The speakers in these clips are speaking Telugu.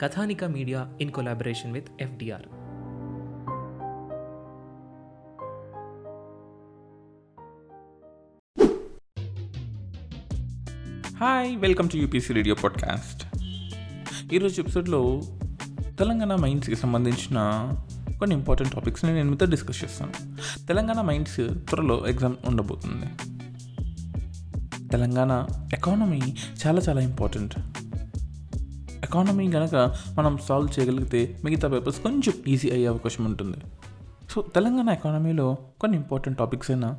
Kathanika media in collaboration with FDR. Hi welcome to UPC radio podcast ఈరోజు ఎపిసోడ్లో తెలంగాణ మైండ్స్కి సంబంధించిన కొన్ని ఇంపార్టెంట్ టాపిక్స్ని నేను మీతో డిస్కస్ చేస్తాను. తెలంగాణ మైండ్స్ త్వరలో ఎగ్జామ్ ఉండబోతుంది. తెలంగాణ ఎకానమీ చాలా చాలా ఇంపార్టెంట్ ఎకానమీ కనుక మనం సాల్వ్ చేయగలిగితే మిగతా పేపర్స్ కొంచెం ఈజీ అయ్యే అవకాశం ఉంటుంది. సో తెలంగాణ ఎకానమీలో కొన్ని ఇంపార్టెంట్ టాపిక్స్ అయినా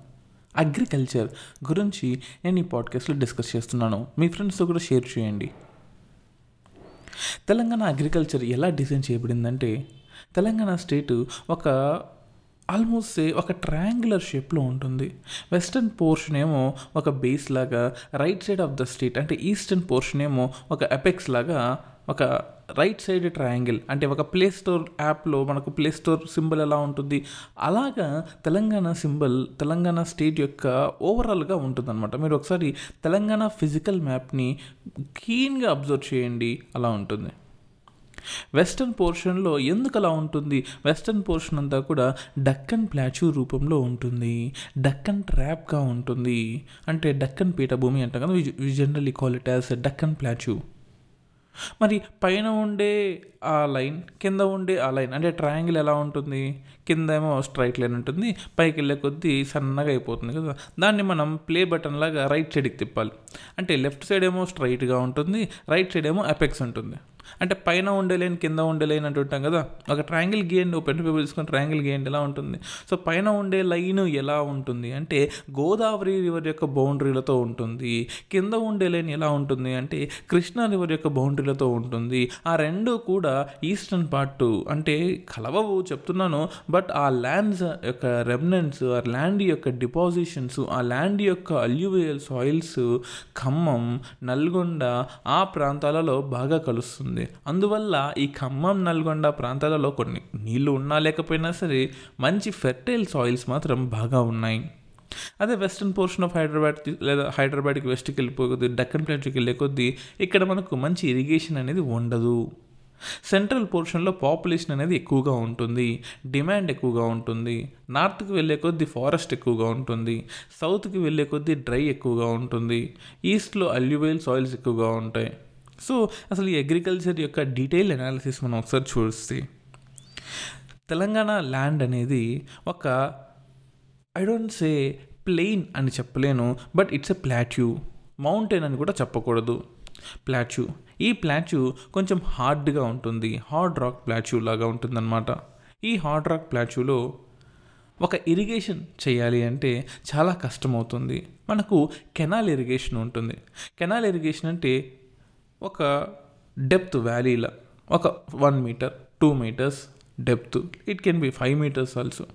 అగ్రికల్చర్ గురించి నేను ఈ పాడ్కాస్ట్లో డిస్కస్ చేస్తున్నాను. మీ ఫ్రెండ్స్తో కూడా షేర్ చేయండి. తెలంగాణ అగ్రికల్చర్ ఎలా డిజైన్ చేయబడిందంటే తెలంగాణ స్టేట్ ఒక ఆల్మోస్ట్ ఒక ట్రయాంగులర్ షేప్లో ఉంటుంది. వెస్టర్న్ పోర్షన్ ఏమో ఒక బేస్ లాగా right side of the state అంటే ఈస్టర్న్ పోర్షన్ ఏమో ఒక ఎపెక్స్ లాగా ఒక రైట్ సైడ్ ట్రయాంగిల్ అంటే ఒక ప్లే స్టోర్ యాప్లో మనకు ప్లే స్టోర్ సింబల్ ఎలా ఉంటుంది? అలాగా తెలంగాణ సింబల్ తెలంగాణ స్టేట్ యొక్క ఓవరాల్గా ఉంటుందన్నమాట. మీరు ఒకసారి తెలంగాణ ఫిజికల్ మ్యాప్ని క్లీన్గా అబ్జర్వ్ చేయండి. అలా ఉంటుంది. వెస్టర్న్ పోర్షన్లో ఎందుకు అలా ఉంటుంది? వెస్టర్న్ పోర్షన్ అంతా కూడా డక్కన్ ప్లాచూ రూపంలో ఉంటుంది. డక్కన్ ట్రాప్గా ఉంటుంది. అంటే డక్కన్ పీఠభూమి అంటాం కదా we generally call it as Deccan plateau మరి పైన ఉండే ఆ లైన్ కింద ఉండే ఆ లైన్ అంటే ట్రయాంగిల్ ఎలా ఉంటుంది? కింద ఏమో స్ట్రైట్ లైన్ ఉంటుంది పైకి వెళ్ళే కొద్దీ సన్నగా అయిపోతుంది కదా. దాన్ని మనం ప్లే బటన్ లాగా రైట్ సైడ్కి తిప్పాలి. అంటే లెఫ్ట్ సైడ్ ఏమో స్ట్రైట్గా ఉంటుంది రైట్ సైడ్ ఏమో అపెక్స్ ఉంటుంది. అంటే పైన ఉండే లైన్ కింద ఉండే లైన్ అంటుంటాం కదా. ఒక ట్రయాంగిల్ గీయండి ఒక పెన్ పేపర్ తీసుకొని ట్రయాంగిల్ గీయండి ఎలా ఉంటుంది. సో పైన ఉండే లైన్ ఎలా ఉంటుంది అంటే గోదావరి రివర్ యొక్క బౌండరీలతో ఉంటుంది కింద ఉండే లైన్ ఎలా ఉంటుంది అంటే కృష్ణా రివర్ యొక్క బౌండరీలతో ఉంటుంది. ఆ రెండు కూడా ఈస్టర్న్ పార్ట్ అంటే కలవవు చెప్తున్నాను బట్ ఆ ల్యాండ్స్ యొక్క రెమినెంట్స్ ఆ ల్యాండ్ యొక్క డిపాజిషన్స్ ఆ ల్యాండ్ యొక్క అల్యూవియల్ సాయిల్స్ ఖమ్మం నల్గొండ ఆ ప్రాంతాలలో బాగా కలుస్తుంది. అందువల్ల ఈ ఖమ్మం నల్గొండ ప్రాంతాలలో కొన్ని నీళ్ళు ఉన్నా లేకపోయినా సరే మంచి ఫెర్టైల్ సాయిల్స్ మాత్రం బాగా ఉన్నాయి. అదే వెస్ట్రన్ పోర్షన్ ఆఫ్ హైదరాబాద్ లేదా హైదరాబాద్కి వెస్ట్కి వెళ్ళిపోకొద్ది డక్కన్ ప్లేట్కి వెళ్ళే కొద్దీ ఇక్కడ మనకు మంచి ఇరిగేషన్ అనేది ఉండదు. సెంట్రల్ పోర్షన్లో పాపులేషన్ అనేది ఎక్కువగా ఉంటుంది. డిమాండ్ ఎక్కువగా ఉంటుంది. నార్త్కి వెళ్ళే కొద్దీ ఫారెస్ట్ ఎక్కువగా ఉంటుంది. సౌత్కి వెళ్ళే కొద్దీ డ్రై ఎక్కువగా ఉంటుంది. ఈస్ట్లో అల్యూవేల్ సాయిల్స్ ఎక్కువగా ఉంటాయి. సో అసలు ఈ అగ్రికల్చర్ యొక్క డీటెయిల్ అనాలిసిస్ మనం ఒకసారి చూస్తే తెలంగాణ ల్యాండ్ అనేది ఒక ఐ డోంట్ సే ప్లెయిన్ అని చెప్పలేను but it's a plateau mountain అని కూడా చెప్పకూడదు. ప్లాట్యూ ఈ ప్లాట్యూ కొంచెం హార్డ్గా ఉంటుంది. హార్డ్ రాక్ ప్లాట్యూ లాగా ఉంటుందన్నమాట. ఈ హార్డ్ రాక్ ప్లాట్యూలో ఒక ఇరిగేషన్ చేయాలి అంటే చాలా కష్టమవుతుంది. మనకు కెనాల్ ఇరిగేషన్ ఉంటుంది. కెనాల్ ఇరిగేషన్ అంటే ఒక డెప్త్ వ్యాలీలో ఒక one meter two meters depth it can be five meters also.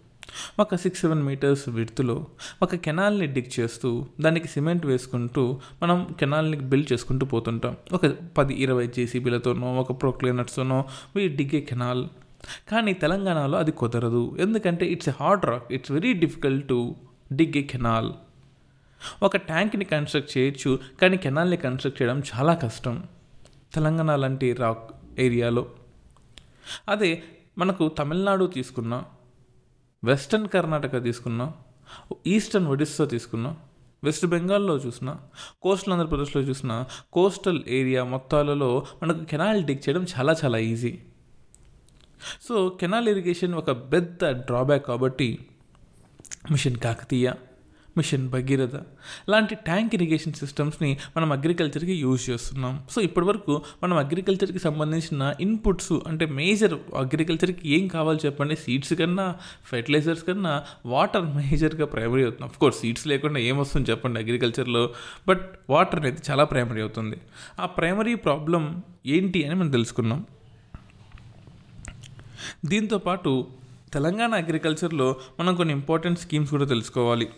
ఒక సిక్స్ సెవెన్ మీటర్స్ విడుతులో ఒక కెనాల్ని డిగ్ చేస్తూ దానికి సిమెంట్ వేసుకుంటూ మనం కెనాల్ని బిల్డ్ చేసుకుంటూ పోతుంటాం. ఒక పది ఇరవై జేసీబీలతోనో ఒక ప్రొక్లేనర్స్తోనో వీ డిగ్గే కెనాల్ కానీ తెలంగాణలో అది కుదరదు. ఎందుకంటే it's a hard rock it's very difficult to dig a canal ఒక ట్యాంక్ని కన్స్ట్రక్ట్ చేయొచ్చు కానీ కెనాల్ని కన్స్ట్రక్ట్ చేయడం చాలా కష్టం. తెలంగాణ లాంటి రాక్ ఏరియాలో. అదే మనకు తమిళనాడు తీసుకున్నా వెస్టర్న్ కర్ణాటక తీసుకున్నా ఈస్టర్న్ ఒడిస్సా తీసుకున్నా వెస్ట్ బెంగాల్లో చూసిన కోస్టల్ ఆంధ్రప్రదేశ్లో చూసిన కోస్టల్ ఏరియా మొత్తాలలో మనకు కెనాల్ డిగ్ చేయడం చాలా చాలా ఈజీ. సో కెనాల్ ఇరిగేషన్ ఒక పెద్ద డ్రాబ్యాక్ కాబట్టి మిషన్ కాకతీయ. మిషన్ భగీరథ. లాంటి ట్యాంక్ ఇరిగేషన్ సిస్టమ్స్ని మనం అగ్రికల్చర్కి యూజ్ చేస్తున్నాం. సో ఇప్పటివరకు మనం అగ్రికల్చర్కి సంబంధించిన ఇన్పుట్స్ అంటే మేజర్ అగ్రికల్చర్కి ఏం కావాలి చెప్పండి? సీడ్స్ కన్నా ఫెర్టిలైజర్స్ కన్నా వాటర్ మేజర్గా ప్రైమరీ అవుతుంది. అఫ్ కోర్స్ సీడ్స్ లేకుండా ఏమొస్తుంది చెప్పండి అగ్రికల్చర్లో? బట్ వాటర్ అనేది చాలా ప్రైమరీ అవుతుంది. ఆ ప్రైమరీ ప్రాబ్లం ఏంటి అని మనం తెలుసుకున్నాం దీంతోపాటు తెలంగాణ అగ్రికల్చర్లో మనం కొన్ని ఇంపార్టెంట్ స్కీమ్స్ కూడా తెలుసుకోవాలి.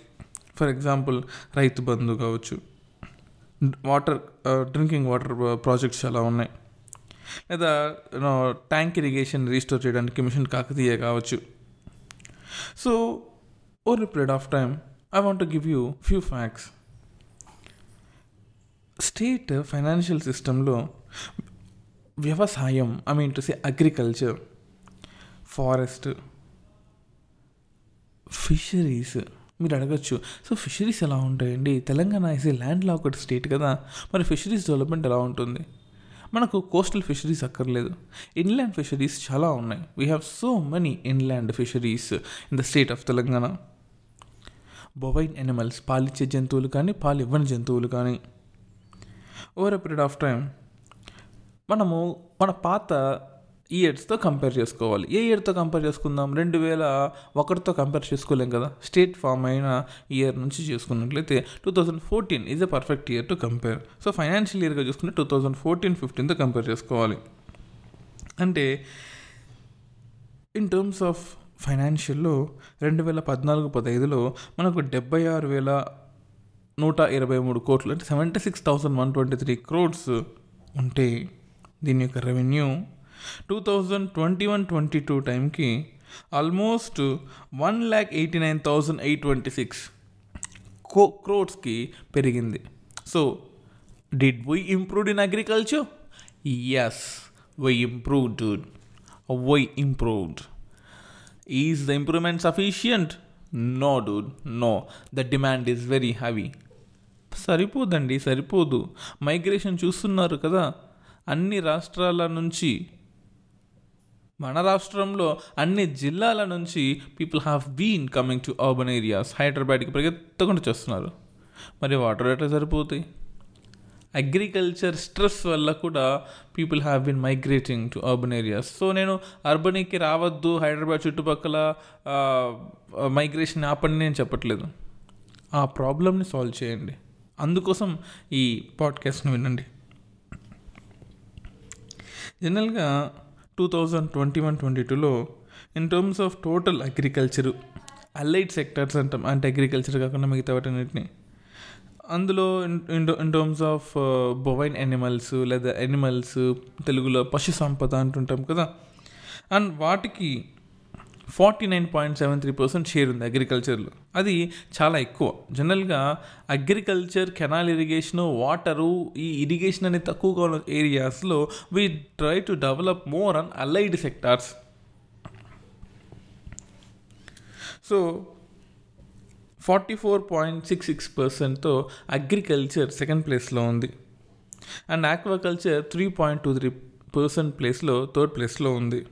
ఫర్ ఎగ్జాంపుల్ రైతు బంధు కావచ్చు వాటర్ డ్రింకింగ్ వాటర్ ప్రాజెక్ట్స్ చాలా ఉన్నాయి. లేదా ట్యాంక్ ఇరిగేషన్ రీస్టోర్ చేయడానికి మిషన్ కాకతీయ కావచ్చు. So over period of time I want give you few facts. State financial సిస్టంలో వ్యవసాయం I mean to say agriculture forest fisheries మీరు అడగచ్చు సో ఫిషరీస్ ఎలా ఉంటాయండి? Telangana is a landlocked state కదా. మరి ఫిషరీస్ డెవలప్మెంట్ ఎలా ఉంటుంది? మనకు కోస్టల్ ఫిషరీస్ అక్కర్లేదు. ఇన్లాండ్ ఫిషరీస్ చాలా ఉన్నాయి. We have so many inland fisheries in the state of Telangana. Bovine animals పాలిచ్చే జంతువులు కానీ పాలు ఇవ్వని జంతువులు కానీ. Over a period of time మనము మన పాత ఇయర్స్తో కంపేర్ చేసుకోవాలి. ఏ ఇయర్తో కంపేర్ చేసుకుందాం? రెండు వేల ఒకటితో కంపేర్ చేసుకోలేం కదా? స్టేట్ ఫామ్ అయిన ఇయర్ నుంచి చేసుకున్నట్లయితే two thousand fourteen is a perfect year to compare so financial ఇయర్గా చూసుకుంటే టూ థౌజండ్ ఫోర్టీన్ ఫిఫ్టీన్తో కంపేర్ చేసుకోవాలి. అంటే ఇన్ టర్మ్స్ ఆఫ్ ఫైనాన్షియల్లో రెండు వేల పద్నాలుగు పదహైదులో మనకు డెబ్బై ఆరు వేల నూట ఇరవై మూడు కోట్లు అంటే seventy six thousand one twenty three crores ఉంటే దీని యొక్క revenue two thousand twenty one twenty two టైంకి almost one lakh eighty nine thousand eight twenty six కో క్రోడ్స్కి పెరిగింది. So did we improved in agriculture? Yes we improved we improved. Is the improvement sufficient no dude no the demand is very heavy సరిపోదండి సరిపోదు. మైగ్రేషన్ చూస్తున్నారు కదా. అన్ని రాష్ట్రాల నుంచి మన రాష్ట్రంలో అన్ని జిల్లాల నుంచి people have been coming to urban areas హైదరాబాద్కి పరిగెత్తకుండా చేస్తున్నారు. మరి వాటర్ ఎట్లా సరిపోతాయి? అగ్రికల్చర్ స్ట్రెస్ వల్ల కూడా people have been migrating to urban areas so నేను అర్బన్కి రావద్దు హైదరాబాద్ చుట్టుపక్కల మైగ్రేషన్ ఆపండి నేను చెప్పట్లేదు. ఆ ప్రాబ్లమ్ని సాల్వ్ చేయండి. అందుకోసం ఈ పాడ్కాస్ట్ని వినండి. జనరల్గా two thousand twenty one twenty టూలో in terms of total agriculture allied sectors అంటాం అంటే అగ్రికల్చర్ కాకుండా మిగతా వాటన్నిటిని అందులో in in terms of bovine animals లేదా ఎనిమల్స్ తెలుగులో పశు సంపద అంటుంటాం కదా. అండ్ వాటికి forty nine point seven three percent share ఉంది అగ్రికల్చర్లో. అది చాలా ఎక్కువ. జనరల్గా అగ్రికల్చర్ కెనాల్ ఇరిగేషను వాటరు ఈ ఇరిగేషన్ అనేది తక్కువగా ఉన్న ఏరియాస్లో we try to develop more on allied sectors. So forty four point six six పర్సెంట్తో agriculture second ప్లేస్లో ఉంది. And aquaculture three point two three percent ప్లేస్లో థర్డ్ ప్లేస్లో ఉంది.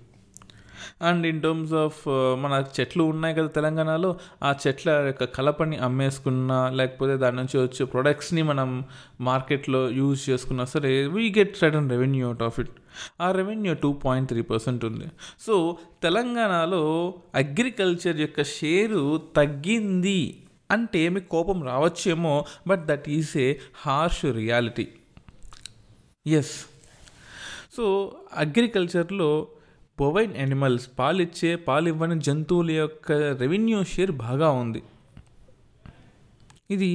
అండ్ ఇన్ టర్మ్స్ ఆఫ్ మన చెట్లు ఉన్నాయి కదా తెలంగాణలో ఆ చెట్ల యొక్క కలపని అమ్మేసుకున్నా లేకపోతే దాని నుంచి వచ్చే ప్రొడక్ట్స్ని మనం మార్కెట్లో యూజ్ చేసుకున్నా సరే we get sudden revenue out of it ఆ revenue two point three percent ఉంది. సో తెలంగాణలో అగ్రికల్చర్ యొక్క షేరు తగ్గింది అంటే మీకు కోపం రావచ్చేమో but that is a harsh reality yes so అగ్రికల్చర్లో bovine animals పాలిచ్చే పాలివ్వని జంతువుల యొక్క రెవెన్యూ షేర్ బాగా ఉంది. ఇది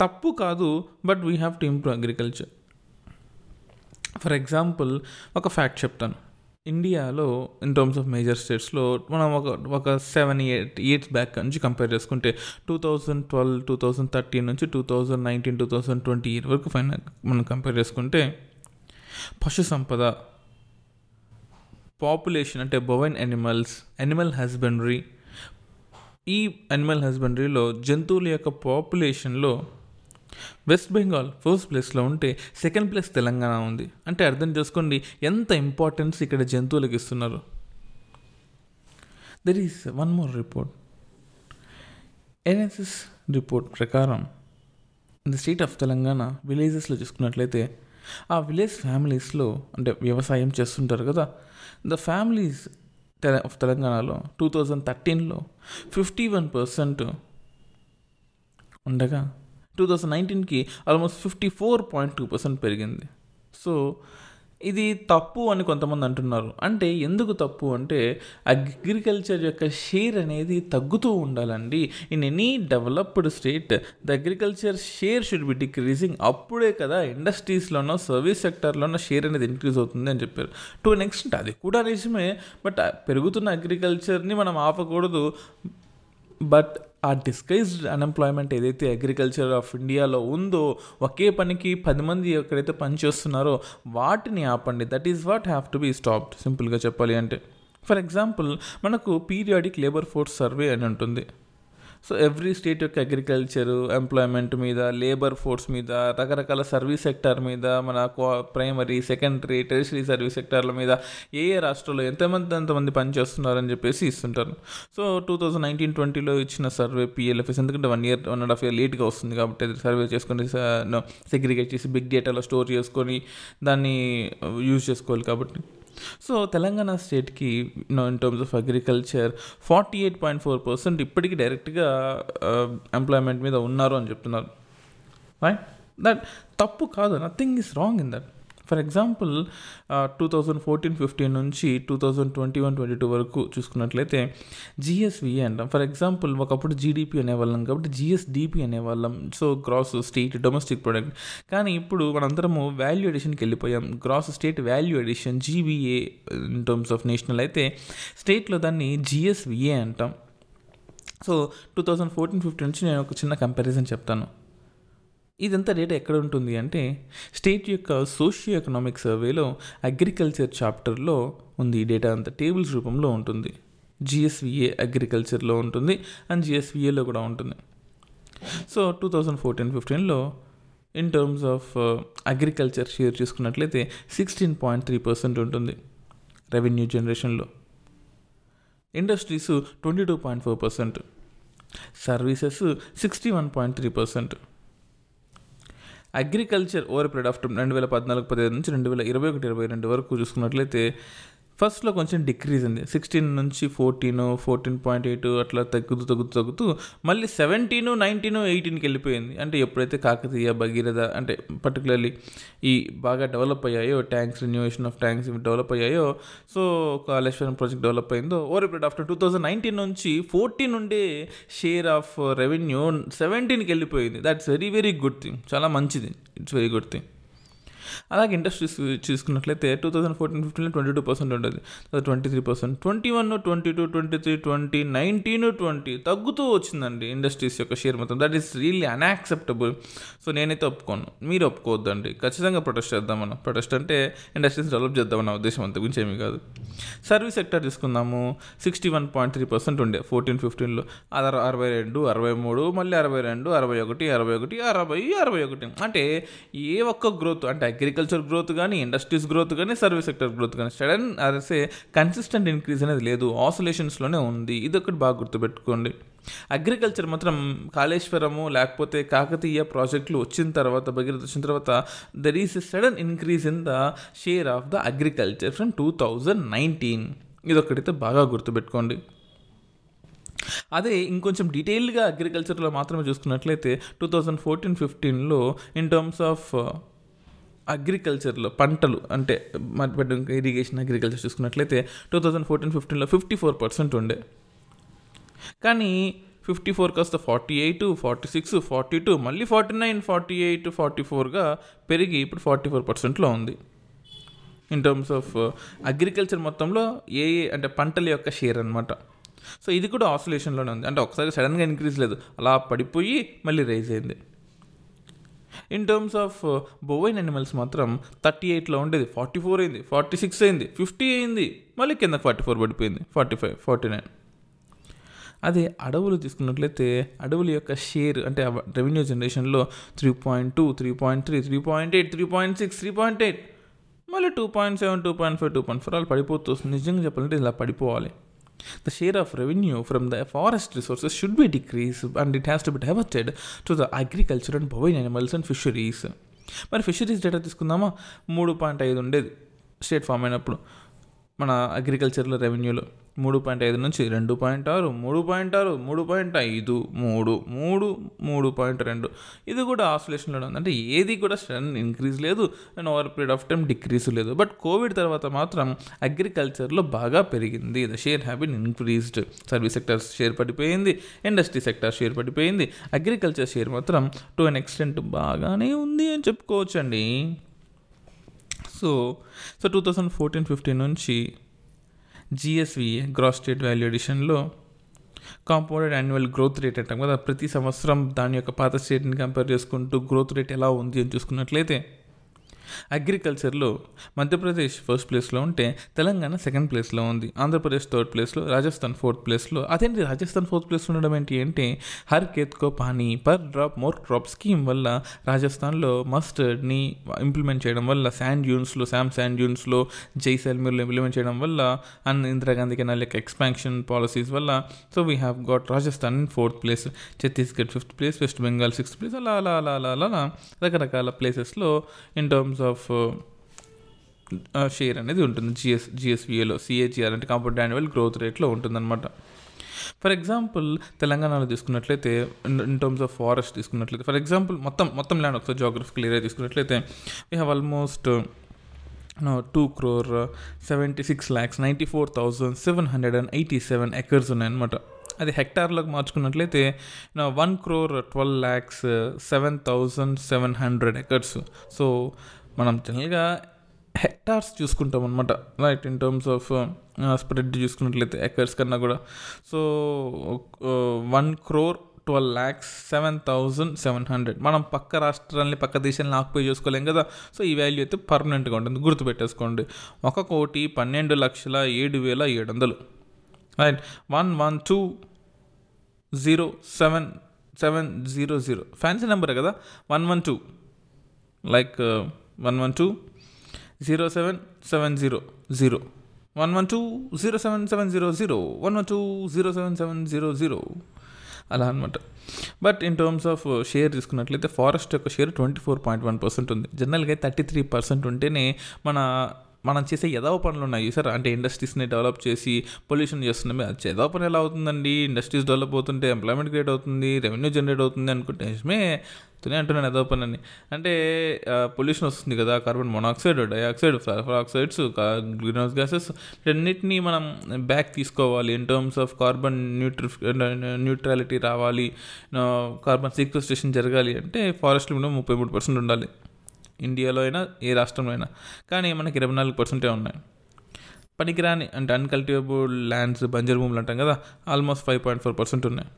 తప్పు కాదు but we have to improve agriculture. For example ఒక ఫ్యాక్ట్ చెప్తాను. ఇండియాలో ఇన్ టర్మ్స్ ఆఫ్ మేజర్ స్టేట్స్లో మనం ఒక ఒక సెవెన్ ఎయిట్ ఇయర్స్ బ్యాక్ నుంచి కంపేర్ చేసుకుంటే two thousand twelve two thousand thirteen నుంచి two thousand nineteen two thousand twenty year వరకు ఫైనల్ మనం కంపేర్ చేసుకుంటే పశు సంపద పాపులేషన్ అంటే బొవైన్ యానిమల్స్ యానిమల్ హస్బెండరీ ఈ యానిమల్ హస్బెండరీలో జంతువుల యొక్క పాపులేషన్లో వెస్ట్ బెంగాల్ ఫస్ట్ ప్లేస్లో ఉంటే సెకండ్ ప్లేస్ తెలంగాణ ఉంది. అంటే అర్థం చేసుకోండి ఎంత ఇంపార్టెన్స్ ఇక్కడ జంతువులకు ఇస్తున్నారు. There is one more report NSS report ప్రకారం in the state of Telangana విలేజెస్లో చూసుకున్నట్లయితే ఆ విలేజ్ ఫ్యామిలీస్లో అంటే వ్యవసాయం చేస్తుంటారు కదా ద ఫ్యామిలీస్ తెల ఆఫ్ తెలంగాణలో టూ థౌజండ్ థర్టీన్లో ఫిఫ్టీ వన్ పర్సెంట్ ఉండగా two thousand నైన్టీన్కి almost fifty four point two percent పెరిగింది. సో ఇది తప్పు అని కొంతమంది అంటున్నారు. అంటే ఎందుకు తప్పు? అంటే అగ్రికల్చర్ యొక్క షేర్ అనేది తగ్గుతూ ఉండాలండి. In any developed state the agriculture share should be decreasing అప్పుడే కదా ఇండస్ట్రీస్లోనో సర్వీస్ సెక్టర్లోనో షేర్ అనేది ఇంక్రీజ్ అవుతుంది అని చెప్పారు. టు నెక్స్ట్ అది కూడా నిజమే బట్ పెరుగుతున్న అగ్రికల్చర్ని మనం ఆపకూడదు. బట్ ఆ డిస్కైజ్డ్ అన్ఎంప్లాయ్మెంట్ ఏదైతే అగ్రికల్చర్ ఆఫ్ ఇండియాలో ఉందో ఒకే పనికి పది మంది ఎక్కడైతే పని చేస్తున్నారో వాటిని ఆపండి. That is what have to be stopped సింపుల్గా చెప్పాలి అంటే. ఫర్ ఎగ్జాంపుల్ మనకు పీరియాడిక్ లేబర్ ఫోర్స్ సర్వే అని ఉంటుంది. సో ఎవ్రీ స్టేట్ యొక్క అగ్రికల్చర్ ఎంప్లాయ్మెంట్ మీద లేబర్ ఫోర్స్ మీద రకరకాల సర్వీస్ సెక్టార్ మీద మన ప్రైమరీ సెకండరీ టెరిషరీ సర్వీస్ సెక్టార్ల మీద ఏ ఏ రాష్ట్రంలో ఎంతమంది ఎంతమంది పనిచేస్తున్నారని చెప్పేసి ఇస్తుంటారు. సో టూ థౌజండ్ నైన్టీన్ ట్వంటీలో ఇచ్చిన సర్వే పిఎల్ఎఫ్ఎస్ ఎందుకంటే one year one and half year లేట్గా వస్తుంది కాబట్టి అది సర్వే చేసుకొని సెగ్రిగేట్ చేసి బిగ్ డేటాలో స్టోర్ చేసుకొని దాన్ని యూజ్ చేసుకోవాలి కాబట్టి. సో తెలంగాణ స్టేట్కి in terms of agriculture forty eight point four percent ఇప్పటికీ డైరెక్ట్గా ఎంప్లాయ్మెంట్ మీద ఉన్నారు అని చెప్తున్నారు. రైట్ దట్ తప్పు కాదు. Nothing is wrong in that for example two thousand fourteen fifteen నుంచి two thousand twenty one twenty two వరకు చూసుకున్నట్లయితే జిఎస్విఏ అంటాం ఫర్ ఎగ్జాంపుల్ ఒకప్పుడు జీడిపి అనేవాళ్ళం కాబట్టి GSDP అనేవాళ్ళం. So gross state domestic product కానీ ఇప్పుడు మనందరము వాల్యూ ఎడిషన్కి వెళ్ళిపోయాం. Gross state value addition GVA in terms of national అయితే స్టేట్లో దాన్ని జిఎస్విఏ అంటాం. So two thousand fourteen fifteen నుంచి నేను ఒక చిన్న కంపారిజన్ చెప్తాను. ఇదంతా డేటా ఎక్కడ ఉంటుంది అంటే స్టేట్ యొక్క సోషియో ఎకనామిక్ సర్వేలో అగ్రికల్చర్ చాప్టర్లో ఉంది. ఈ డేటా అంతా టేబుల్స్ రూపంలో ఉంటుంది. జిఎస్విఏ అగ్రికల్చర్లో ఉంటుంది అండ్ జిఎస్విఏలో కూడా ఉంటుంది. సో టూ థౌజండ్ ఫోర్టీన్ ఫిఫ్టీన్లో in terms of agriculture share చూసుకున్నట్లయితే సిక్స్టీన్ పాయింట్ త్రీ పర్సెంట్ ఉంటుంది రెవెన్యూ జనరేషన్లో industries twenty two point four percent services sixty one point three percent agriculture over period of రెండు వేల పద్నాలుగు పదిహేను నుంచి రెండు వేల ఇరవై ఒకటి ఇరవై రెండు వరకు చూసుకున్నట్లయితే ఫస్ట్లో కొంచెం డిక్రీజ్ ఉంది. సిక్స్టీన్ నుంచి ఫోర్టీన్ ఫోర్టీన్ పాయింట్ ఎయిట్ అట్లా తగ్గుతూ తగ్గుతూ తగ్గుతూ మళ్ళీ సెవెంటీన్ నైన్టీన్ ఎయిటీన్కి వెళ్ళిపోయింది. అంటే ఎప్పుడైతే కాకతీయ భగీరథ అంటే పర్టికులర్లీ ఈ బాగా డెవలప్ అయ్యాయో tanks renovation of tanks develop అయ్యాయో సో కాళేశ్వరం ప్రాజెక్ట్ డెవలప్ అయిందో over period after two thousand nineteen నుంచి ఫోర్టీన్ నుండే షేర్ ఆఫ్ రెవెన్యూ సెవెంటీన్కి వెళ్ళిపోయింది. That's very very good thing చాలా మంచిది. ఇట్స్ వెరీ గుడ్ థింగ్ అలాగే ఇండస్ట్రీస్ చూసుకున్నట్లయితే టూ థౌసండ్ ఫోర్టీన్ ఫిఫ్టీన్లో ట్వంటీ టూ పర్సెంట్ ఉండేది. Twenty three percent twenty one twenty two twenty three twenty nineteen twenty తగ్గుతూ వచ్చిందండి ఇండస్ట్రీస్ యొక్క షేర్ మొత్తం. That is really unacceptable so నేనైతే ఒప్పుకోను. మీరు ఒప్పుకోవద్దండి. ఖచ్చితంగా ప్రొటెస్ట్ చేద్దాం మనం ప్రొటెస్ట్ అంటే ఇండస్ట్రీస్ డెవలప్ చేద్దామన్న ఉద్దేశం అంత గురించి ఏమీ కాదు. సర్వీస్ సెక్టర్ తీసుకుందాము sixty one point three percent ఉండే ఫోర్టీన్ ఫిఫ్టీన్లో అది అరవై రెండు అరవై మూడు మళ్ళీ అరవై రెండు అరవై ఒకటి అరవై ఒకటి అరవై అరవై ఒకటి. అంటే ఏ ఒక్క గ్రోత్ అంటే అగ్రికల్చర్ గ్రోత్ కానీ ఇండస్ట్రీస్ గ్రోత్ కానీ సర్వీస్ సెక్టర్ గ్రోత్ కానీ సడన్ అదే కన్సిస్టెంట్ ఇంక్రీజ్ అనేది లేదు. ఆసోలేషన్స్లోనే ఉంది. ఇది ఒకటి బాగా గుర్తుపెట్టుకోండి. అగ్రికల్చర్ మాత్రం కాళేశ్వరము లేకపోతే కాకతీయ ప్రాజెక్టులు వచ్చిన తర్వాత భగీరథ వచ్చిన తర్వాత there is a sudden increase in the share of the agriculture from two thousand nineteen ఇదొక్కడైతే బాగా గుర్తుపెట్టుకోండి. అదే ఇంకొంచెం డీటెయిల్డ్గా అగ్రికల్చర్లో మాత్రమే చూసుకున్నట్లయితే టూ థౌజండ్ ఫోర్టీన్ ఫిఫ్టీన్లో ఇన్ టర్మ్స్ ఆఫ్ అగ్రికల్చర్లో పంటలు అంటే ఇరిగేషన్ అగ్రికల్చర్ చూసుకున్నట్లయితే టూ థౌజండ్ ఫోర్టీన్ ఫిఫ్టీన్లో ఫిఫ్టీ ఫోర్ పర్సెంట్ ఉండే. కానీ ఫిఫ్టీ ఫోర్ కాస్త forty eight forty six forty two మళ్ళీ forty nine forty eight forty ఫోర్గా పెరిగి ఇప్పుడు ఫార్టీ ఫోర్ పర్సెంట్లో ఉంది. ఇన్ టర్మ్స్ ఆఫ్ అగ్రికల్చర్ మొత్తంలో ఏ ఏ అంటే పంటల యొక్క షేర్ అనమాట సో ఇది కూడా ఆసోలేషన్లోనే ఉంది. అంటే ఒకసారి సడన్గా ఇంక్రీజ్ లేదు. అలా పడిపోయి మళ్ళీ రైజ్ అయింది. In terms of bovine animals మాత్రం థర్టీ ఎయిట్లో ఉండేది. ఫార్టీ ఫోర్ అయింది ఫార్టీ సిక్స్ అయింది ఫిఫ్టీ అయింది. మళ్ళీ కింద ఫార్టీ ఫోర్ పడిపోయింది. ఫార్టీ ఫైవ్ ఫార్టీ నైన్ అదే అడవులు తీసుకున్నట్లయితే అడవుల యొక్క షేర్ అంటే రెవెన్యూ జనరేషన్లో three point two three point three three point eight three point six three point eight మళ్ళీ two point seven two point five two point four అలా పడిపోతూ నిజంగా చెప్పాలంటే ఇలా పడిపోవాలి. The share of revenue from the forest resources should be decreased and it has to be diverted to the agriculture and bovine animals and fisheries మరి ఫిషరీస్ డేటా తీసుకుందామా మూడు పాయింట్ ఐదు ఉండేది స్టేట్ ఫామ్ అయినప్పుడు మన అగ్రికల్చర్లో రెవెన్యూలో మూడు పాయింట్ ఐదు నుంచి రెండు పాయింట్ ఆరు మూడు పాయింట్ ఆరు మూడు పాయింట్ ఐదు మూడు మూడు మూడు పాయింట్ రెండు. ఇది కూడా ఆసోలేషన్లో ఉంది. అంటే ఏది కూడా స్ట్రెన్ ఇంక్రీజ్ లేదు and over period of time decrease లేదు. బట్ కోవిడ్ తర్వాత మాత్రం అగ్రికల్చర్లో బాగా పెరిగింది. The share has been increased. Service sector share పడిపోయింది ఇండస్ట్రీ సెక్టర్ షేర్ పడిపోయింది. అగ్రికల్చర్ షేర్ మాత్రం టు అన్ ఎక్స్టెంట్ బాగానే ఉంది అని చెప్పుకోవచ్చండి. So so two thousand fourteen fifteen నుంచి జిఎస్వి గ్రాస్ స్టేట్ వాల్యూ ఎడిషన్లో కాంపౌండెడ్ యాన్యువల్ గ్రోత్ రేట్ అంటాం కదా. ప్రతి సంవత్సరం దాని యొక్క పాత స్టేట్ని కంపేర్ చేసుకుంటూ గ్రోత్ రేట్ ఎలా ఉంది అని చూసుకున్నట్లయితే అగ్రికల్చర్లో మధ్యప్రదేశ్ ఫస్ట్ ప్లేస్లో ఉంటే తెలంగాణ సెకండ్ ప్లేస్లో ఉంది. ఆంధ్రప్రదేశ్ థర్డ్ ప్లేస్లో రాజస్థాన్ ఫోర్త్ ప్లేస్లో. అదేంటి రాజస్థాన్ ఫోర్త్ ప్లేస్లో ఉండడం ఏంటి అంటే Har Khet Ko Pani per drop more crop scheme వల్ల రాజస్థాన్లో మస్టర్డ్ని ఇంప్లిమెంట్ చేయడం వల్ల శాండ్ యూన్స్లో శామ్ శాండ్ యూన్స్లో జైసల్మీర్లో ఇంప్లిమెంట్ చేయడం వల్ల అండ్ ఇందిరాగాంధీ కెనాల్ యొక్క ఎక్స్పాన్షన్ పాలసీస్ వల్ల. So we have got Rajasthan in fourth place Chhattisgarh fifth place West Bengal sixth place అలా అలా అలా అలా అలా రకరకాల ప్లేసెస్లో ఇన్ టర్మ్స్ ఆఫ్ షేర్ అనేది ఉంటుంది. జిఎస్ జిఎస్విఏలో సిఏజిఆర్ అంటే కాంపౌండ్ యాన్యువల్ గ్రోత్ రేట్లో ఉంటుందన్నమాట. ఫర్ ఎగ్జాంపుల్ తెలంగాణలో తీసుకున్నట్లయితే ఇన్ టర్మ్స్ ఆఫ్ ఫారెస్ట్ తీసుకున్నట్లయితే ఫర్ ఎగ్జాంపుల్ మొత్తం మొత్తం ల్యాండ్ ఒకసారి జాగ్రఫికల్ ఏరియా తీసుకున్నట్లయితే we have almost two crore seventy six lakhs ninety four thousand seven hundred and eighty seven acres ఉన్నాయన్నమాట. అది హెక్టార్లోకి మార్చుకున్నట్లయితే one crore twelve lakhs seven thousand seven hundred acres so మనం జనరల్గా హెక్టార్స్ చూసుకుంటాం అనమాట right in terms of spread చూసుకున్నట్లయితే ఎకర్స్ కన్నా కూడా. So one crore twelve lakhs seven thousand seven hundred మనం పక్క రాష్ట్రాలని పక్క దేశాన్ని ఆక్యుపై చేసుకోలేం కదా. సో ఈ వాల్యూ అయితే పర్మనెంట్గా ఉంటుంది. గుర్తుపెట్టేసుకోండి ఒక కోటి పన్నెండు లక్షల ఏడు వేల ఏడు వందలు. Right one one two zero seven seven zero zero fancy నెంబరే కదా? One one two like one one two zero seven seven zero zero one one two zero seven seven zero zero one one two zero seven seven zero zero అలా అనమాట but in terms of share తీసుకున్నట్లయితే ఫారెస్ట్ యొక్క share twenty four point one percent ఉంది జనరల్గా థర్టీ త్రీ పర్సెంట్ ఉంటేనే మన మనం చేసే ఎదవ పనులు ఉన్నాయి సార్. అంటే ఇండస్ట్రీస్ని డెవలప్ చేసి పొల్యూషన్ చేస్తున్నామే అది ఎదవ పని ఎలా అవుతుందండి? ఇండస్ట్రీస్ డెవలప్ అవుతుంటే ఎంప్లాయ్మెంట్ క్రియేట్ అవుతుంది రెవెన్యూ జనరేట్ అవుతుంది అనుకుంటే నిజమే. తునే అంటున్నాను ఏదో పని అని అంటే పొల్యూషన్ వస్తుంది కదా carbon monoxide dioxide sulphur oxides green house gases వీటన్నిటిని మనం బ్యాక్ తీసుకోవాలి. In terms of carbon neutri neutrality రావాలి. కార్బన్ సీక్వెస్ట్రేషన్ జరగాలి అంటే ఫారెస్ట్ మినిమం ముప్పై మూడు పర్సెంట్ ఉండాలి. ఇండియాలో అయినా ఏ రాష్ట్రంలో అయినా. కానీ మనకి ఇరవై నాలుగు పర్సెంటే ఉన్నాయి. పనికిరాని అంటే అన్కల్టివేబుల్ ల్యాండ్స్ బంజర్ భూములు అంటాం కదా almost five point four percent ఉన్నాయి.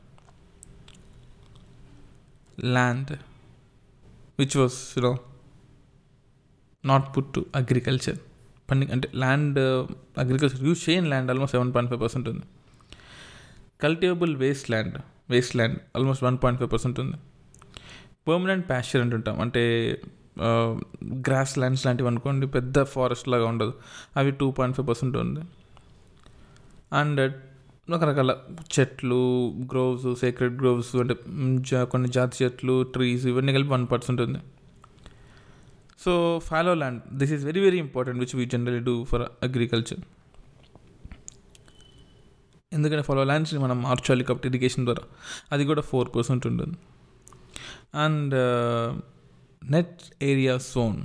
Land which was you know not put to agriculture పని అంటే ల్యాండ్ అగ్రికల్చర్ యూజ్ చేయని land almost seven point five percent ఉంది. Cultivable waste land waste land almost one point five percent ఉంది. పర్మనెంట్ ప్యాస్చర్ అంటుంటాం. అంటే గ్రాస్ ల్యాండ్స్ లాంటివి అనుకోండి పెద్ద ఫారెస్ట్ లాగా ఉండదు. అవి టూ పాయింట్ ఫైవ్ పర్సెంట్ ఉంది. అండ్ రకరకాల చెట్లు గ్రోవ్స్ సీక్రెట్ గ్రోవ్స్ అంటే కొన్ని జాతి చెట్లు ట్రీస్ ఇవన్నీ కలిపి వన్ పర్సెంట్ ఉంది. So fallow land this is very very important which we generally do for agriculture ఎందుకంటే ఫాలో ల్యాండ్స్ని మనం మార్చాలి కాబట్టి ఇరిగేషన్ ద్వారా. అది కూడా ఫోర్ పర్సెంట్ ఉంటుంది. And net area sown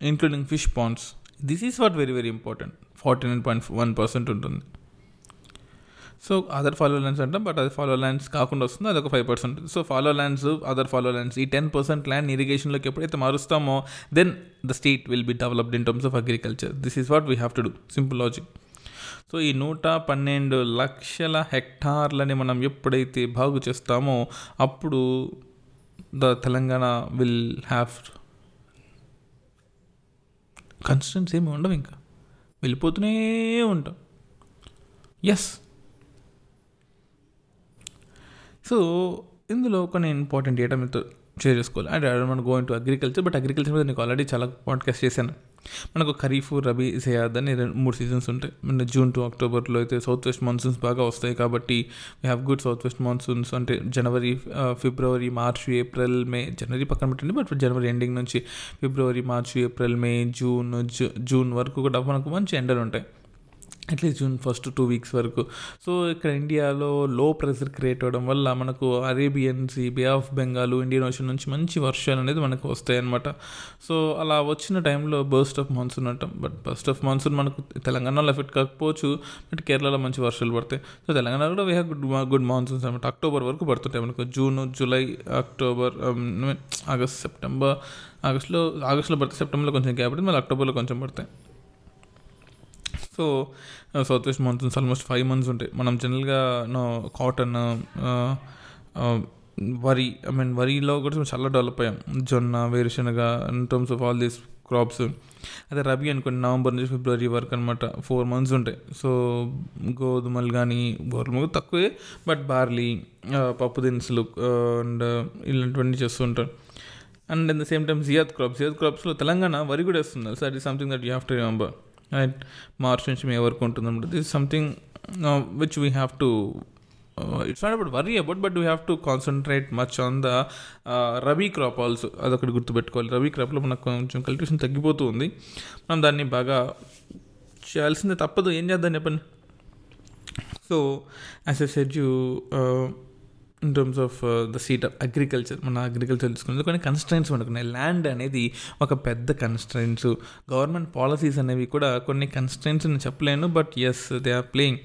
including fish ponds this is what very very important forty nine point one percent ఉంటుంది. సో అదర్ ఫాలో ల్యాండ్స్ అంటాం బట్ అది ఫాలో ల్యాండ్స్ కాకుండా వస్తుంది అది ఒక five percent so fallow lands other fallow lands ఈ టెన్ పర్సెంట్ ల్యాండ్ ఇరిగేషన్లోకి ఎప్పుడైతే మారుస్తామో then the state will be developed in terms of agriculture this is what we have to do simple logic so ఈ నూట పన్నెండు లక్షల హెక్టార్లని మనం ఎప్పుడైతే బాగు చేస్తామో అప్పుడు the Telangana will have constants ఏమి ఉండవు ఇంకా. వెళ్ళిపోతూనే ఉంటాం. ఎస్ సో ఇందులో కొన్ని ఇంపార్టెంట్ డేటా మీతో షేర్ చేసుకోవాలి. And I don't go in to agriculture but agriculture మీద నీకు ఆల్రెడీ చాలా పాడ్కాస్ట్ చేశాను. మనకు ఖరీఫ్ రబీ జయాద్ అని రెండు మూడు సీజన్స్ ఉంటాయి. మన జూన్ టు అక్టోబర్లో అయితే సౌత్ వెస్ట్ మాన్సూన్స్ బాగా వస్తాయి కాబట్టి we have good south west monsoons అంటే జనవరి ఫిబ్రవరి మార్చ్ ఏప్రిల్ మే జనవరి పక్కన పెట్టండి బట్ జనవరి ఎండింగ్ నుంచి ఫిబ్రవరి మార్చ్ ఏప్రిల్ మే జూన్ జూ- జూన్ వరకు కూడా మనకు మంచి ఎండలు ఉంటాయి. At least June first two weeks వరకు. సో ఇక్కడ ఇండియాలో లో ప్రెషర్ క్రియేట్ అవ్వడం వల్ల మనకు Arabian sea bay of Bengal Indian ocean నుంచి మంచి వర్షాలు అనేది మనకు వస్తాయన్నమాట. సో అలా వచ్చిన టైంలో బర్స్ట్ ఆఫ్ మాన్సూన్ అంటాం. బట్ బర్స్ట్ ఆఫ్ మాన్సూన్ మనకు తెలంగాణలో ఎఫెక్ట్ కాకపోవచ్చు. బట్ కేరళలో మంచి వర్షాలు పడతాయి. సో తెలంగాణలో కూడా we have good good monsoons అనమాట అక్టోబర్ వరకు పడుతుంటాయి మనకు. June July October August September ఆగస్ట్లో ఆగస్ట్లో పడితే సెప్టెంబర్లో కొంచెం గ్యాప్ పడుతుంది. మళ్ళీ అక్టోబర్లో కొంచెం పడతాయి. So south west monsoons almost five months ఉంటాయి మనం జనరల్గా నో కాటన్ వరి ఐ మీన్ వరిలో కూడా చాలా డెవలప్ అయ్యాం. జొన్న వేరుశనగ in terms of all these crops అదే రబీ అనుకోండి నవంబర్ నుంచి ఫిబ్రవరి వరకు అనమాట ఫోర్ మంత్స్ ఉంటాయి సో గోధుమలు కానీ గోధుమలు తక్కువే బట్ బార్లీ పప్పు దినుసులు అండ్ ఇలాంటివన్నీ చేస్తూ ఉంటారు and at the same time zaid crop zaid క్రాప్స్లో Telangana వరి కూడా వేస్తుంది sir it something that you have to remember and March నుంచి మే వరకు ఉంటుంది అనమాట this something which we have to it's not about worry about but we have to concentrate much on the rabi crop also అదొకటి గుర్తుపెట్టుకోవాలి. రబీ క్రాప్లో మనకు కొంచెం కల్టివేషన్ తగ్గిపోతూ ఉంది. మనం దాన్ని బాగా చేయాల్సిందే తప్పదు. ఏం చేద్దాం చెప్పండి? So as a said you in terms of the seat of agriculture మన అగ్రికల్చర్ తీసుకున్నది కొన్ని కన్స్ట్రైన్స్ మనకున్నాయి ల్యాండ్ అనేది ఒక పెద్ద కన్స్ట్రైన్స్ గవర్నమెంట్ పాలసీస్ అనేవి కూడా కొన్ని కన్స్ట్రైన్స్ నేను చెప్పలేను but yes they are playing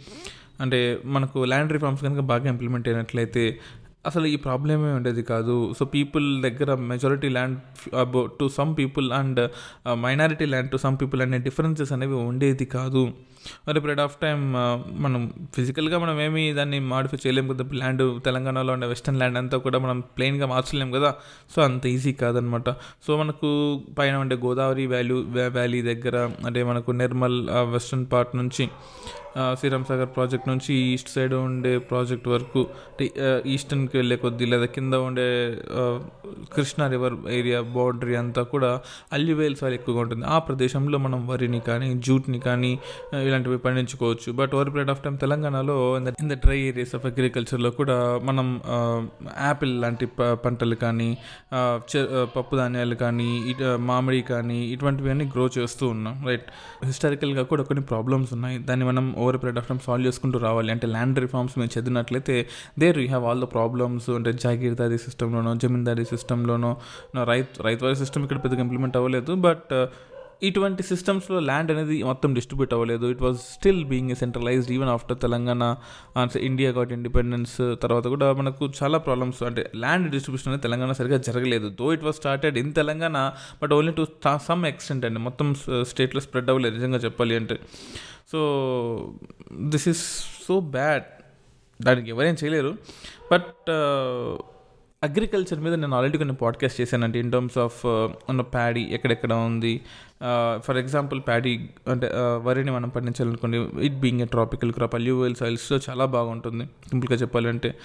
అంటే మనకు ల్యాండ్ రిఫార్మ్స్ కనుక బాగా ఇంప్లిమెంట్ అయినట్లయితే అసలు ఈ ప్రాబ్లమే ఉండేది కాదు. సో పీపుల్ దగ్గర majority land to some people and minority land to some people అనే డిఫరెన్సెస్ అనేవి ఉండేది కాదు. మరి పీరియడ్ ఆఫ్ టైం మనం ఫిజికల్గా మనం ఏమి దాన్ని మాడిఫై చేయలేము కదా. ల్యాండ్ తెలంగాణలో ఉండే వెస్టర్న్ ల్యాండ్ అంతా కూడా మనం ప్లెయిన్గా మార్చలేము కదా. సో అంత ఈజీ కాదనమాట సో మనకు పైన ఉండే గోదావరి వ్యాల్యూ వ్యాలీ దగ్గర అంటే మనకు నిర్మల్ uh, వెస్టర్న్ పార్ట్ నుంచి శ్రీరామ్ సాగర్ ప్రాజెక్ట్ నుంచి ఈస్ట్ సైడ్ ఉండే ప్రాజెక్ట్ వరకు ఈస్టర్న్కి వెళ్ళే కొద్దీ లేదా కింద ఉండే కృష్ణా రివర్ ఏరియా బౌండరీ అంతా కూడా అల్లివేల్ సాయిల్ ఎక్కువగా ఉంటుంది. ఆ ప్రదేశంలో మనం వరిని కానీ జూట్ని కానీ ఇలాంటివి పండించుకోవచ్చు. But over period of time తెలంగాణలో in the dry areas of అగ్రికల్చర్లో కూడా మనం యాపిల్ లాంటి పంటలు కానీ పప్పు ధాన్యాలు కానీ మామిడి కానీ ఇటువంటివి అన్నీ గ్రో చేస్తూ ఉన్నాం. రైట్. హిస్టారికల్గా కూడా కొన్ని ప్రాబ్లమ్స్ ఉన్నాయి. దాన్ని మనం over period of time solve చేసుకుంటూ రావాలి. అంటే ల్యాండ్ రిఫార్మ్స్ మేము చదివినట్లయితే there you have all the problems అంటే జాగీర్దారీ సిస్టంలోనో జమీందారీ సిస్టంలోనో రైతు వారి సిస్టమ్ ఇక్కడ పెద్దగా ఇంప్లిమెంట్ అవ్వలేదు. బట్ ఇటువంటి సిస్టమ్స్లో ల్యాండ్ అనేది మొత్తం డిస్ట్రిబ్యూట్ అవ్వలేదు. It was still being centralised even after Telangana India got independence తర్వాత కూడా మనకు చాలా ప్రాబ్లమ్స్ అంటే ల్యాండ్ డిస్ట్రిబ్యూషన్ అనేది తెలంగాణ సరిగా జరగలేదు. Though it was started in Telangana but only to some extent అండి. మొత్తం స్టేట్లో స్ప్రెడ్ అవ్వలేదు నిజంగా చెప్పాలి అంటే. So this is so bad దానికి ఎవరేం చేయలేరు. బట్ అగ్రికల్చర్ uh, మీద నేను ఆల్రెడీ కొన్ని పాడ్కాస్ట్ చేశానంటే ఇన్ టర్మ్స్ ఆఫ్ ప్యాడీ ఎక్కడెక్కడ ఉంది ఫర్ ఎగ్జాంపుల్ ప్యాడీ అంటే వరిని మనం పండించాలనుకోండి it being a tropical crop alluvial సాయిల్స్లో చాలా బాగుంటుంది సింపుల్గా చెప్పాలంటే.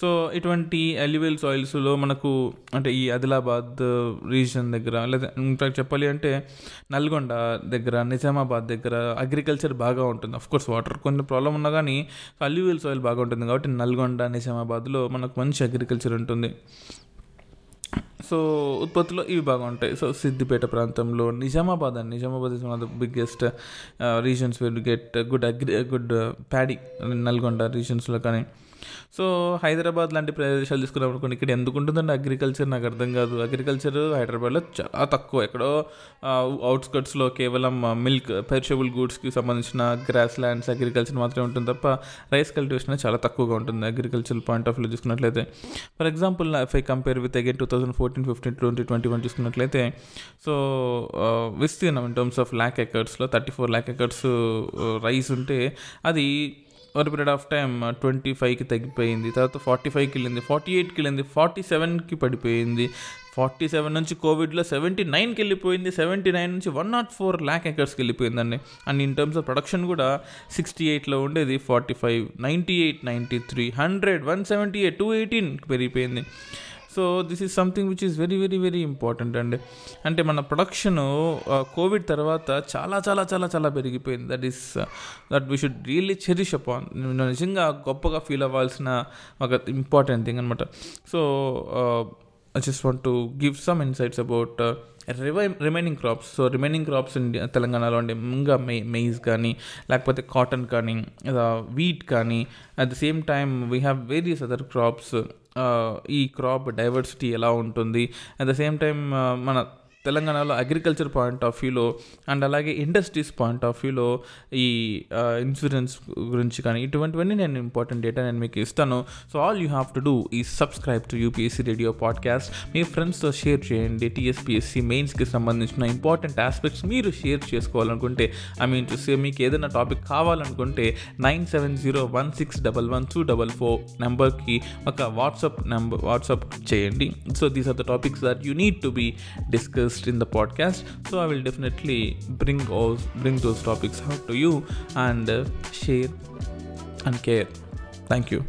సో ఇటువంటి అల్యూవెల్ సాయిల్స్లో మనకు అంటే ఈ ఆదిలాబాద్ రీజన్ దగ్గర లేదా ఇన్ఫాక్ట్ చెప్పాలి అంటే నల్గొండ దగ్గర నిజామాబాద్ దగ్గర అగ్రికల్చర్ బాగా ఉంటుంది. అఫ్ కోర్స్ వాటర్ కొంచెం ప్రాబ్లం ఉన్నా కానీ అల్యూవెల్ సాయిల్ బాగా ఉంటుంది. కాబట్టి నల్గొండ నిజామాబాద్లో మనకు మంచి అగ్రికల్చర్ ఉంటుంది. సో ఉత్పత్తిలో ఇవి బాగా ఉంటాయి. సో సిద్దిపేట ప్రాంతంలో నిజామాబాద్ అండి. Nizamabad is one of the biggest regions will get good agri good paddy Nalgonda రీజన్స్లో కానీ సో హైదరాబాద్ లాంటి ప్రదేశాలు తీసుకున్నప్పుడు ఇక్కడ ఎందుకు ఉంటుందండి అగ్రికల్చర్ నాకు అర్థం కాదు. అగ్రికల్చర్ హైదరాబాద్లో చాలా తక్కువ. ఎక్కడో అవుట్స్కట్స్లో కేవలం మిల్క్ పెరిషబుల్ గూడ్స్కి సంబంధించిన గ్రాస్ ల్యాండ్స్ అగ్రికల్చర్ మాత్రమే ఉంటుంది తప్ప రైస్ కల్టివేషన్ చాలా తక్కువగా ఉంటుంది అగ్రికల్చర్ పాయింట్ ఆఫ్ వ్యూ చూసుకున్నట్లయితే. For example if I compare with again two thousand fourteen fifteen twenty twenty one చూసుకున్నట్లయితే సో విస్తీర్ణం in terms of lakh ఎకర్స్లో thirty four lakh acres rice ఉంటే అది over period of time twenty ఫైవ్కి తగ్గిపోయింది. తర్వాత ఫార్టీ ఫైవ్కి వెళ్ళింది. ఫార్టీ ఎయిట్కి వెళ్ళింది. ఫార్టీ సెవెన్కి పడిపోయింది. ఫార్టీ సెవెన్ నుంచి కోవిడ్లో సెవెంటీ నైన్కి వెళ్ళిపోయింది. సెవెంటీ నైన్ నుంచి వన్ నాట్ ఫోర్ ల్యాక్ ఎకర్స్కి వెళ్ళిపోయిందండి. And in terms of production కూడా సిక్స్టీ ఎయిట్లో ఉండేది. Forty five ninety eight ninety three hundred one seventy eight two ఎయిటీన్కి పెరిగిపోయింది. So this is something which is very very very important అండి అంటే మన ప్రొడక్షన్ కోవిడ్ uh, తర్వాత చాలా చాలా చాలా చాలా పెరిగిపోయింది. That is that we should really cherish upon నిజంగా గొప్పగా ఫీల్ అవ్వాల్సిన ఒక ఇంపార్టెంట్ థింగ్ అనమాట so I just want to give some insights about రివై remaining crops so remaining crops India తెలంగాణలో అంటే ఇంకా మే మెయిజ్ కానీ లేకపోతే కాటన్ కానీ వీట్ కానీ at the same time we have various other crops ఈ క్రాప్ డైవర్సిటీ ఎలా ఉంటుంది? అట్ ద సేమ్ టైం మన తెలంగాణలో అగ్రికల్చర్ పాయింట్ ఆఫ్ వ్యూలో అండ్ అలాగే ఇండస్ట్రీస్ పాయింట్ ఆఫ్ వ్యూలో ఈ ఇన్సూరెన్స్ గురించి కానీ ఇటువంటివన్నీ నేను ఇంపార్టెంట్ డేటా నేను మీకు ఇస్తాను. So all you have to do ఈ subscribe to UPSC radio podcast మీ ఫ్రెండ్స్తో షేర్ చేయండి. టీఎస్పీఎస్సీ మెయిన్స్కి సంబంధించిన ఇంపార్టెంట్ ఆస్పెక్ట్స్ మీరు షేర్ చేసుకోవాలనుకుంటే ఐ మీన్ చూస్తే మీకు ఏదైనా టాపిక్ కావాలనుకుంటే nine seven zero one six double one two double four నెంబర్కి ఒక వాట్సాప్ నెంబర్ వాట్సాప్ చేయండి. So these are the topics that you need to be discuss in the podcast. So i will definitely bring all bring those topics out to you and uh, share and care. Thank you